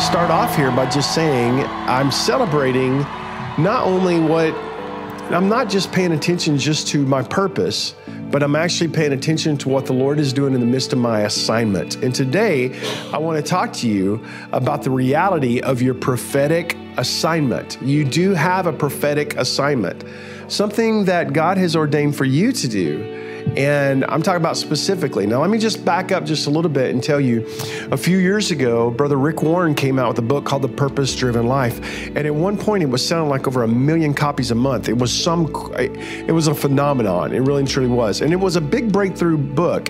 start off here by just saying I'm celebrating not only what I'm not just paying attention just to my purpose, but I'm actually paying attention to what the Lord is doing in the midst of my assignment. And today, I want to talk to you about the reality of your prophetic assignment. You do have a prophetic assignment, something that God has ordained for you to do. And I'm talking about specifically. Now, let me just back up just a little bit and tell you a few years ago, Brother Rick Warren came out with a book called The Purpose Driven Life. And at one point, it was selling like over a million copies a month. It was some, it was a phenomenon. It really and truly was. And it was a big breakthrough book.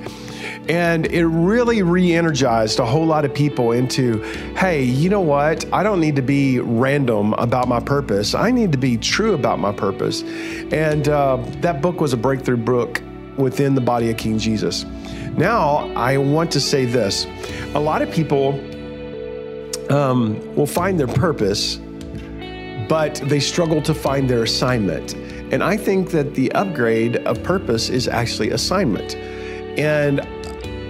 And it really re energized a whole lot of people into hey, you know what? I don't need to be random about my purpose. I need to be true about my purpose. And uh, that book was a breakthrough book within the body of King Jesus. Now, I want to say this a lot of people um, will find their purpose, but they struggle to find their assignment. And I think that the upgrade of purpose is actually assignment. And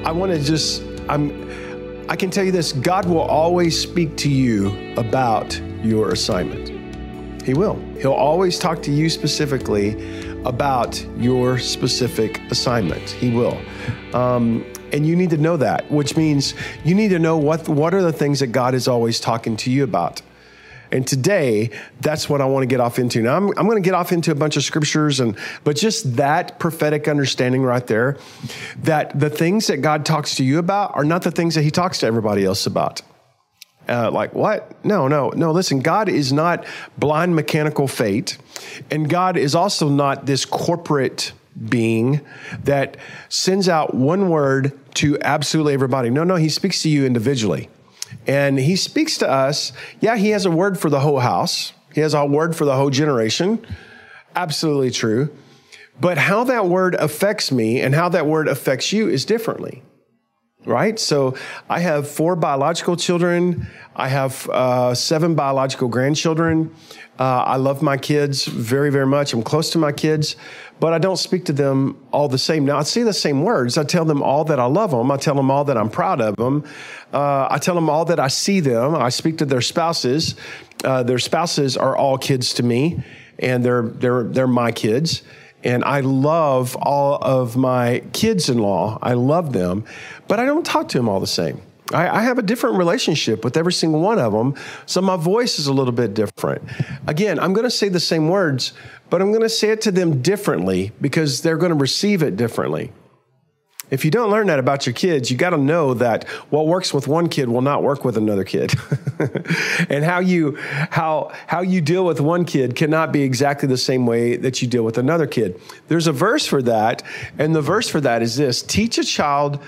I want to just, I'm, I can tell you this God will always speak to you about your assignment. He will. He'll always talk to you specifically about your specific assignment. He will. Um, and you need to know that, which means you need to know what, what are the things that God is always talking to you about. And today, that's what I want to get off into. Now, I'm, I'm going to get off into a bunch of scriptures, and but just that prophetic understanding right there, that the things that God talks to you about are not the things that He talks to everybody else about. Uh, like what? No, no, no. Listen, God is not blind mechanical fate, and God is also not this corporate being that sends out one word to absolutely everybody. No, no, He speaks to you individually. And he speaks to us. Yeah, he has a word for the whole house, he has a word for the whole generation. Absolutely true. But how that word affects me and how that word affects you is differently. Right? So I have four biological children. I have uh, seven biological grandchildren. Uh, I love my kids very, very much. I'm close to my kids, but I don't speak to them all the same. Now, I say the same words. I tell them all that I love them. I tell them all that I'm proud of them. Uh, I tell them all that I see them. I speak to their spouses. Uh, their spouses are all kids to me, and they're they're they're my kids. And I love all of my kids-in-law. I love them, but I don't talk to them all the same. I, I, have a different relationship with every single one of them. So my voice is a little bit different. Again, I'm going to say the same words, but I'm going to say it to them differently because they're going to receive it differently. If you don't learn that about your kids, you got to know that what works with one kid will not work with another kid. and how you how how you deal with one kid cannot be exactly the same way that you deal with another kid. There's a verse for that, and the verse for that is this: teach a child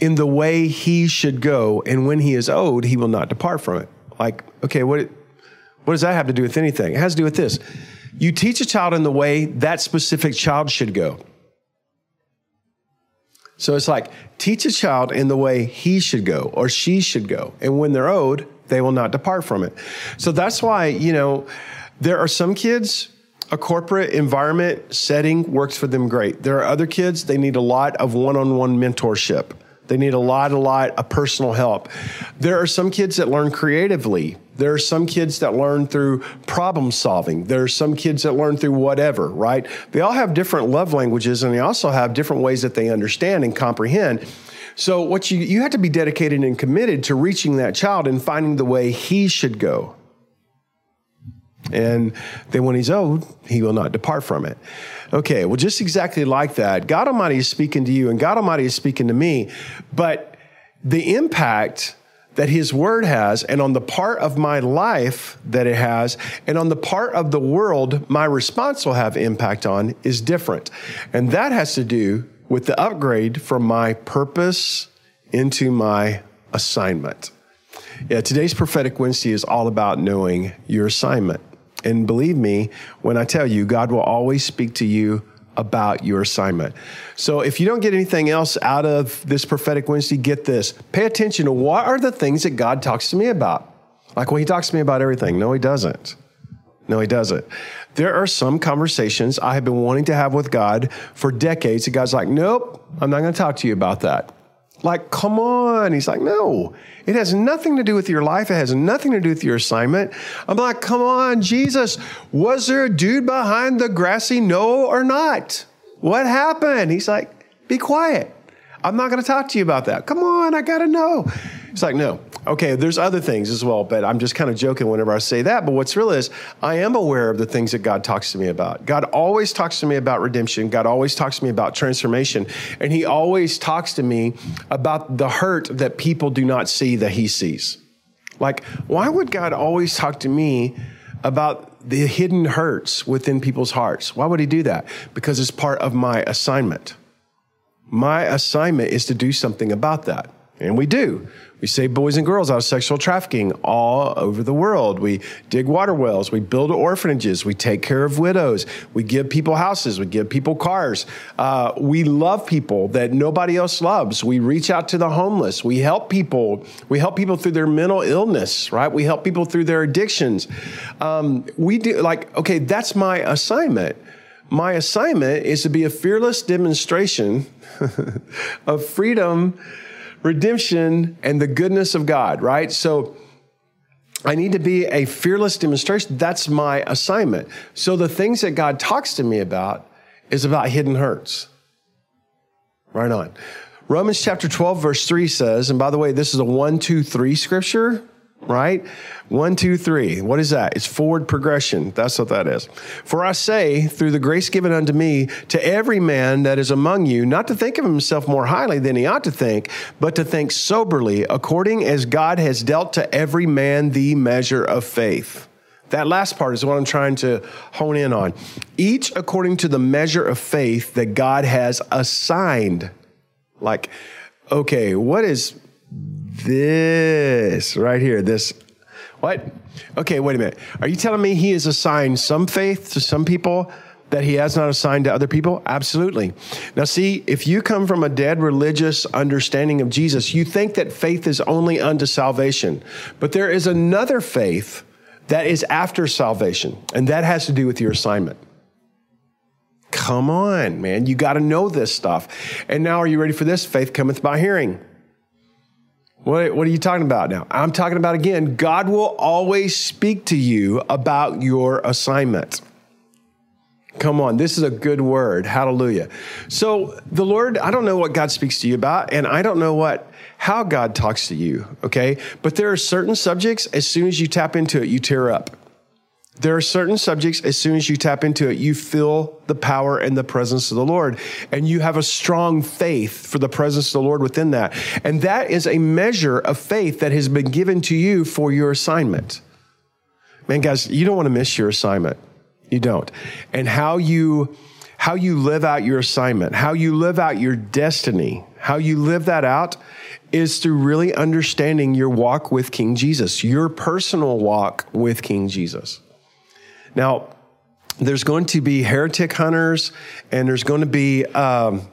in the way he should go, and when he is old, he will not depart from it. Like, okay, what, what does that have to do with anything? It has to do with this. You teach a child in the way that specific child should go. So it's like, teach a child in the way he should go or she should go. And when they're old, they will not depart from it. So that's why, you know, there are some kids, a corporate environment setting works for them great. There are other kids, they need a lot of one on one mentorship. They need a lot, a lot of personal help. There are some kids that learn creatively. There are some kids that learn through problem solving. There are some kids that learn through whatever, right? They all have different love languages and they also have different ways that they understand and comprehend. So what you you have to be dedicated and committed to reaching that child and finding the way he should go. And then when he's old, he will not depart from it. Okay, well, just exactly like that, God Almighty is speaking to you and God Almighty is speaking to me, but the impact that His Word has, and on the part of my life that it has, and on the part of the world my response will have impact on is different. And that has to do with the upgrade from my purpose into my assignment. Yeah, today's prophetic Wednesday is all about knowing your assignment. And believe me when I tell you, God will always speak to you about your assignment. So if you don't get anything else out of this prophetic Wednesday, get this. Pay attention to what are the things that God talks to me about. Like, well, he talks to me about everything. No, he doesn't. No, he doesn't. There are some conversations I have been wanting to have with God for decades. And God's like, nope, I'm not going to talk to you about that. Like, come on. He's like, no, it has nothing to do with your life. It has nothing to do with your assignment. I'm like, come on, Jesus, was there a dude behind the grassy knoll or not? What happened? He's like, be quiet. I'm not going to talk to you about that. Come on, I got to know. He's like, no. Okay, there's other things as well, but I'm just kind of joking whenever I say that. But what's real is I am aware of the things that God talks to me about. God always talks to me about redemption. God always talks to me about transformation. And He always talks to me about the hurt that people do not see that He sees. Like, why would God always talk to me about the hidden hurts within people's hearts? Why would He do that? Because it's part of my assignment. My assignment is to do something about that. And we do. We save boys and girls out of sexual trafficking all over the world. We dig water wells. We build orphanages. We take care of widows. We give people houses. We give people cars. Uh, we love people that nobody else loves. We reach out to the homeless. We help people. We help people through their mental illness, right? We help people through their addictions. Um, we do, like, okay, that's my assignment. My assignment is to be a fearless demonstration of freedom redemption, and the goodness of God, right? So I need to be a fearless demonstration. That's my assignment. So the things that God talks to me about is about hidden hurts. Right on. Romans chapter 12, verse 3 says, and by the way, this is a one, two, three scripture right? One, two, three. What is that? It's forward progression. That's what that is. For I say, through the grace given unto me, to every man that is among you, not to think of himself more highly than he ought to think, but to think soberly, according as God has dealt to every man the measure of faith. That last part is what I'm trying to hone in on. Each according to the measure of faith that God has assigned. Like, okay, what is this right here, this. What? Okay, wait a minute. Are you telling me he has assigned some faith to some people that he has not assigned to other people? Absolutely. Now, see, if you come from a dead religious understanding of Jesus, you think that faith is only unto salvation. But there is another faith that is after salvation, and that has to do with your assignment. Come on, man. You got to know this stuff. And now, are you ready for this? Faith cometh by hearing. What, what are you talking about now? I'm talking about again, God will always speak to you about your assignment. Come on, this is a good word. Hallelujah. So the Lord, I don't know what God speaks to you about, and I don't know what how God talks to you, okay? But there are certain subjects, as soon as you tap into it, you tear up. There are certain subjects, as soon as you tap into it, you feel the power and the presence of the Lord. And you have a strong faith for the presence of the Lord within that. And that is a measure of faith that has been given to you for your assignment. Man, guys, you don't want to miss your assignment. You don't. And how you how you live out your assignment, how you live out your destiny, how you live that out is through really understanding your walk with King Jesus, your personal walk with King Jesus. Now, there's going to be heretic hunters, and there's going to be, um,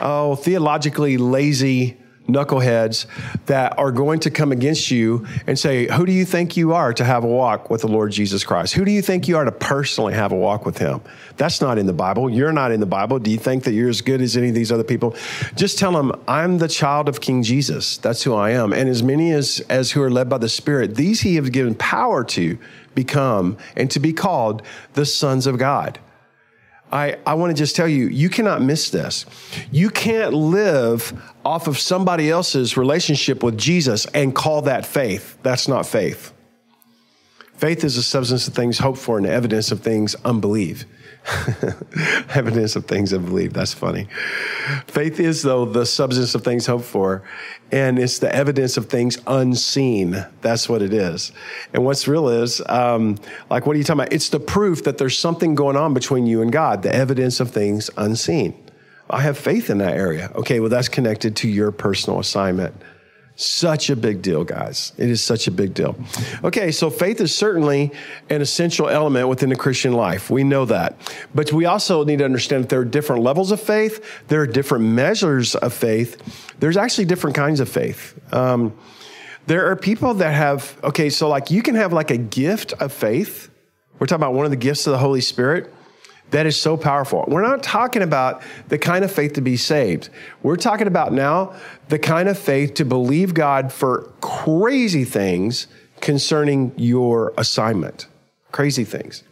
oh, theologically lazy knuckleheads that are going to come against you and say, Who do you think you are to have a walk with the Lord Jesus Christ? Who do you think you are to personally have a walk with Him? That's not in the Bible. You're not in the Bible. Do you think that you're as good as any of these other people? Just tell them, I'm the child of King Jesus. That's who I am. And as many as, as who are led by the Spirit, these He has given power to become and to be called the sons of God. I, I want to just tell you, you cannot miss this. You can't live off of somebody else's relationship with Jesus and call that faith. That's not faith. Faith is the substance of things hoped for and the evidence of things unbelieved. Evidence of things I believe. That's funny. Faith is, though, the substance of things hoped for, and it's the evidence of things unseen. That's what it is. And what's real is, um, like, what are you talking about? It's the proof that there's something going on between you and God, the evidence of things unseen. I have faith in that area. Okay, well, that's connected to your personal assignment. Such a big deal, guys. It is such a big deal. Okay, so faith is certainly an essential element within the Christian life. We know that. But we also need to understand that there are different levels of faith, there are different measures of faith, there's actually different kinds of faith. Um, there are people that have, okay, so like you can have like a gift of faith. We're talking about one of the gifts of the Holy Spirit that is so powerful. We're not talking about the kind of faith to be saved. We're talking about now the kind of faith to believe God for crazy things concerning your assignment. Crazy things.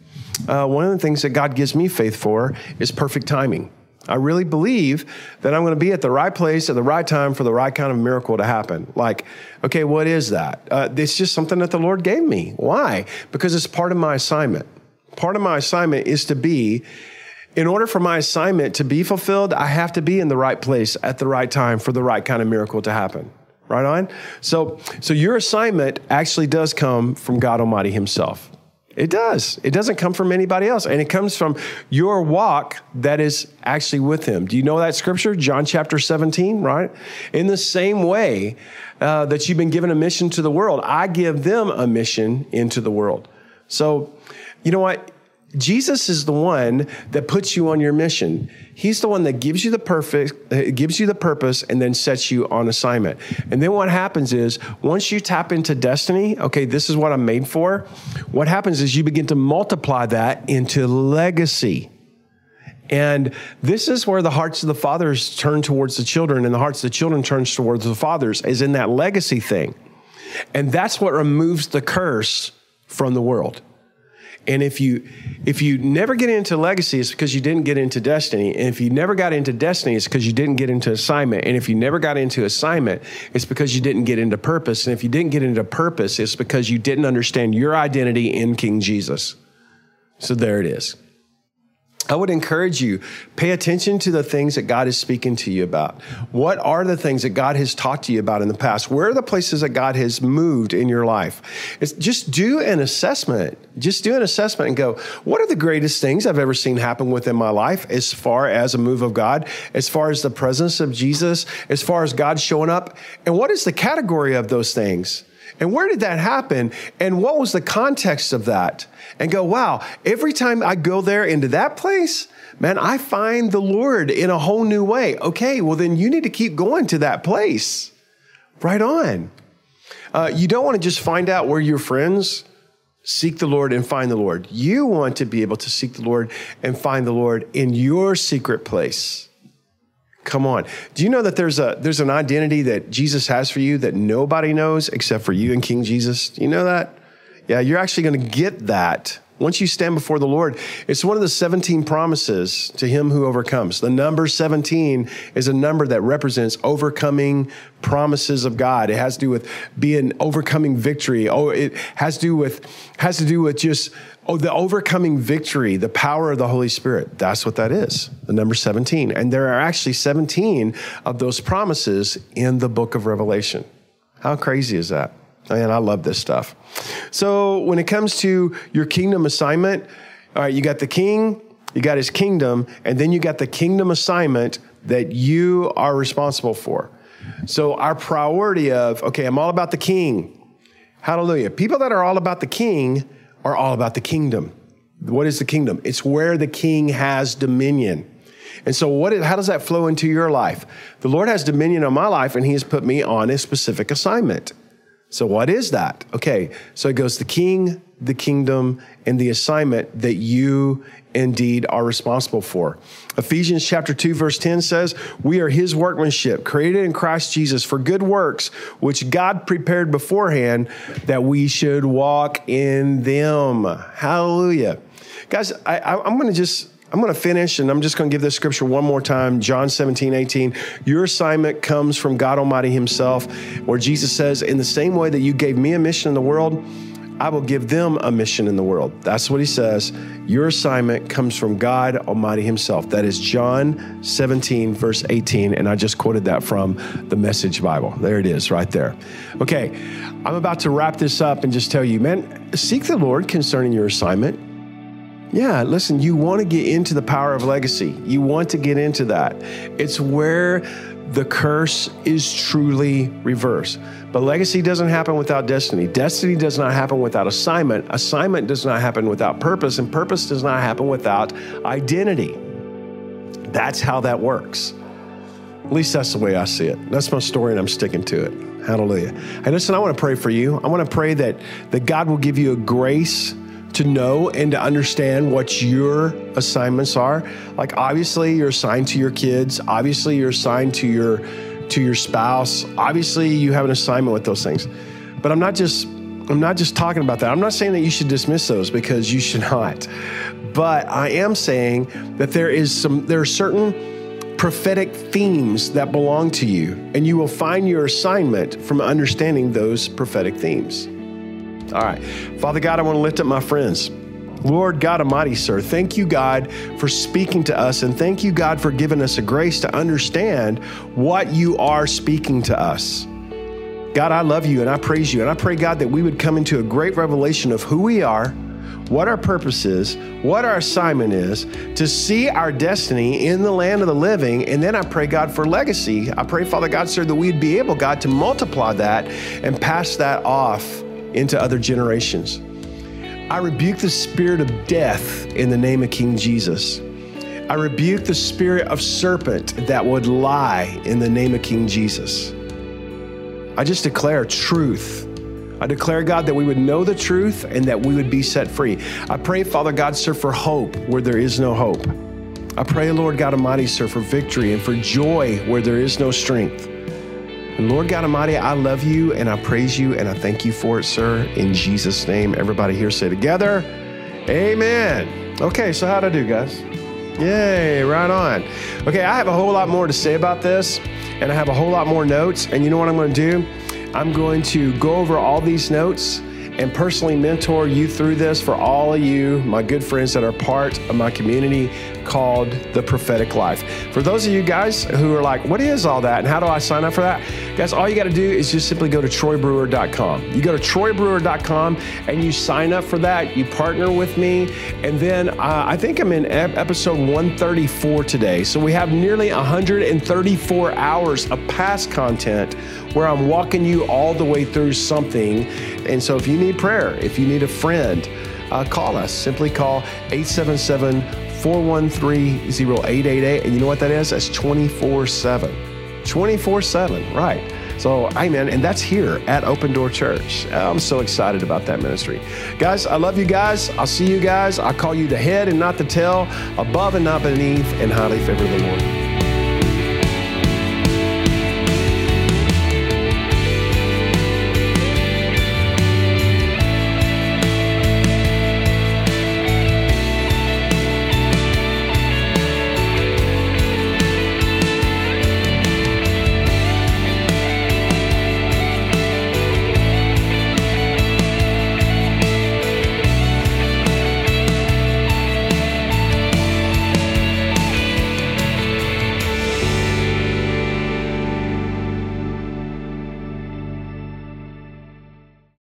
Uh, one of the things that God gives me faith for is perfect timing. I really believe that I'm going to be at the right place at the right time for the right kind of miracle to happen. Like, okay, what is that? Uh, it's just something that the Lord gave me. Why? Because it's part of my assignment. Part of my assignment is to be, in order for my assignment to be fulfilled, I have to be in the right place at the right time for the right kind of miracle to happen. Right on? So, so your assignment actually does come from God Almighty Himself. It does. It doesn't come from anybody else. And it comes from your walk that is actually with Him. Do you know that scripture? John chapter 17, right? In the same way uh, that you've been given a mission to the world, I give them a mission into the world. So, you know what? Jesus is the one that puts you on your mission. He's the one that gives you the perfect, uh, gives you the purpose, and then sets you on assignment. And then what happens is once you tap into destiny, okay, this is what I'm made for. What happens is you begin to multiply that into legacy. And this is where the hearts of the fathers turn towards the children, and the hearts of the children turns towards the fathers, is in that legacy thing. And that's what removes the curse from the world. And if you if you never get into legacy, it's because you didn't get into destiny. And if you never got into destiny, it's because you didn't get into assignment. And if you never got into assignment, it's because you didn't get into purpose. And if you didn't get into purpose, it's because you didn't understand your identity in King Jesus. So there it is. I would encourage you, pay attention to the things that God is speaking to you about. What are the things that God has talked to you about in the past? Where are the places that God has moved in your life? It's just do an assessment. Just do an assessment and go, what are the greatest things I've ever seen happen within my life as far as a move of God, as far as the presence of Jesus, as far as God showing up? And what is the category of those things? And where did that happen? And what was the context of that? And go, wow, every time I go there into that place, man, I find the Lord in a whole new way. Okay, well, then you need to keep going to that place. Right on. Uh, you don't want to just find out where your friends seek the Lord and find the Lord. You want to be able to seek the Lord and find the Lord in your secret place. Come on. Do you know that there's a there's an identity that Jesus has for you that nobody knows except for you and King Jesus? Do you know that? Yeah, you're actually going to get that once you stand before the Lord. It's one of the 17 promises to him who overcomes. The number 17 is a number that represents overcoming promises of God. It has to do with being overcoming victory. Oh, it has to do with has to do with just Oh, the overcoming victory, the power of the Holy Spirit. That's what that is, the number 17. And there are actually 17 of those promises in the book of Revelation. How crazy is that? Oh, man, I love this stuff. So, when it comes to your kingdom assignment, all right, you got the king, you got his kingdom, and then you got the kingdom assignment that you are responsible for. So, our priority of, okay, I'm all about the king. Hallelujah. People that are all about the king, are all about the kingdom. What is the kingdom? It's where the king has dominion. And so, what is, how does that flow into your life? The Lord has dominion on my life, and He has put me on a specific assignment. So, what is that? Okay, so it goes the king, the kingdom, and the assignment that you indeed are responsible for. Ephesians chapter 2 verse 10 says, "We are his workmanship, created in Christ Jesus for good works, which God prepared beforehand that we should walk in them." Hallelujah. Guys, I, am going to just I'm going to finish and I'm just going to give this scripture one more time. John 17, 18. Your assignment comes from God Almighty Himself, where Jesus says, In the same way that you gave me a mission in the world, I will give them a mission in the world. That's what he says. Your assignment comes from God Almighty Himself. That is John 17, verse 18. And I just quoted that from the Message Bible. There it is, right there. Okay, I'm about to wrap this up and just tell you, man, seek the Lord concerning your assignment. Yeah, listen, you want to get into the power of legacy. You want to get into that. It's where the curse is truly reversed. But legacy doesn't happen without destiny. Destiny does not happen without assignment. Assignment does not happen without purpose, and purpose does not happen without identity. That's how that works. At least that's the way I see it. That's my story, and I'm sticking to it. Hallelujah. Hey, listen, I want to pray for you. I want to pray that, that God will give you a grace to know and to understand what your assignments are. Like obviously you're assigned to your kids, obviously you're assigned to your to your spouse. Obviously, you have an assignment with those things. But I'm not just I'm not just talking about that. I'm not saying that you should dismiss those because you should not. But I am saying that there is some there are certain prophetic themes that belong to you and you will find your assignment from understanding those prophetic themes. All right. Father God, I want to lift up my friends. Lord God Almighty, sir, thank you, God, for speaking to us, and thank you, God, for giving us a grace to understand what you are speaking to us. God, I love you and I praise you, and I pray, God, that we would come into a great revelation of who we are, what our purpose is, what our assignment is, to see our destiny in the land of the living. And then I pray, God, for legacy. I pray, Father God, sir, that we'd be able, God, to multiply that and pass that off into other generations. I rebuke the spirit of death in the name of King Jesus. I rebuke the spirit of serpent that would lie in the name of King Jesus. I just declare truth. I declare, God, that we would know the truth and that we would be set free. I pray, Father God, sir, for hope where there is no hope. I pray, Lord God Almighty, sir, for victory and for joy where there is no strength. And Lord God Almighty, I love you and I praise you and I thank you for it, sir. In Jesus' name, everybody here say together, Amen. Okay, so how'd I do, guys? Yay, right on. Okay, I have a whole lot more to say about this, and I have a whole lot more notes. And you know what I'm going to do? I'm going to go over all these notes and personally mentor you through this for all of you, my good friends that are part of my community called The Prophetic Life. For those of you guys who are like, what is all that and how do I sign up for that? Guys, all you got to do is just simply go to troybrewer.com. You go to troybrewer.com and you sign up for that. You partner with me. And then uh, I think I'm in episode 134 today. So we have nearly 134 hours of past content where I'm walking you all the way through something. And so if you need prayer, if you need a friend, uh, call us. Simply call 877 413 0888. And you know what that is? That's 24 7. 24 7, right. So, amen. And that's here at Open Door Church. I'm so excited about that ministry. Guys, I love you guys. I'll see you guys. I call you the head and not the tail, above and not beneath, and highly favor the Lord.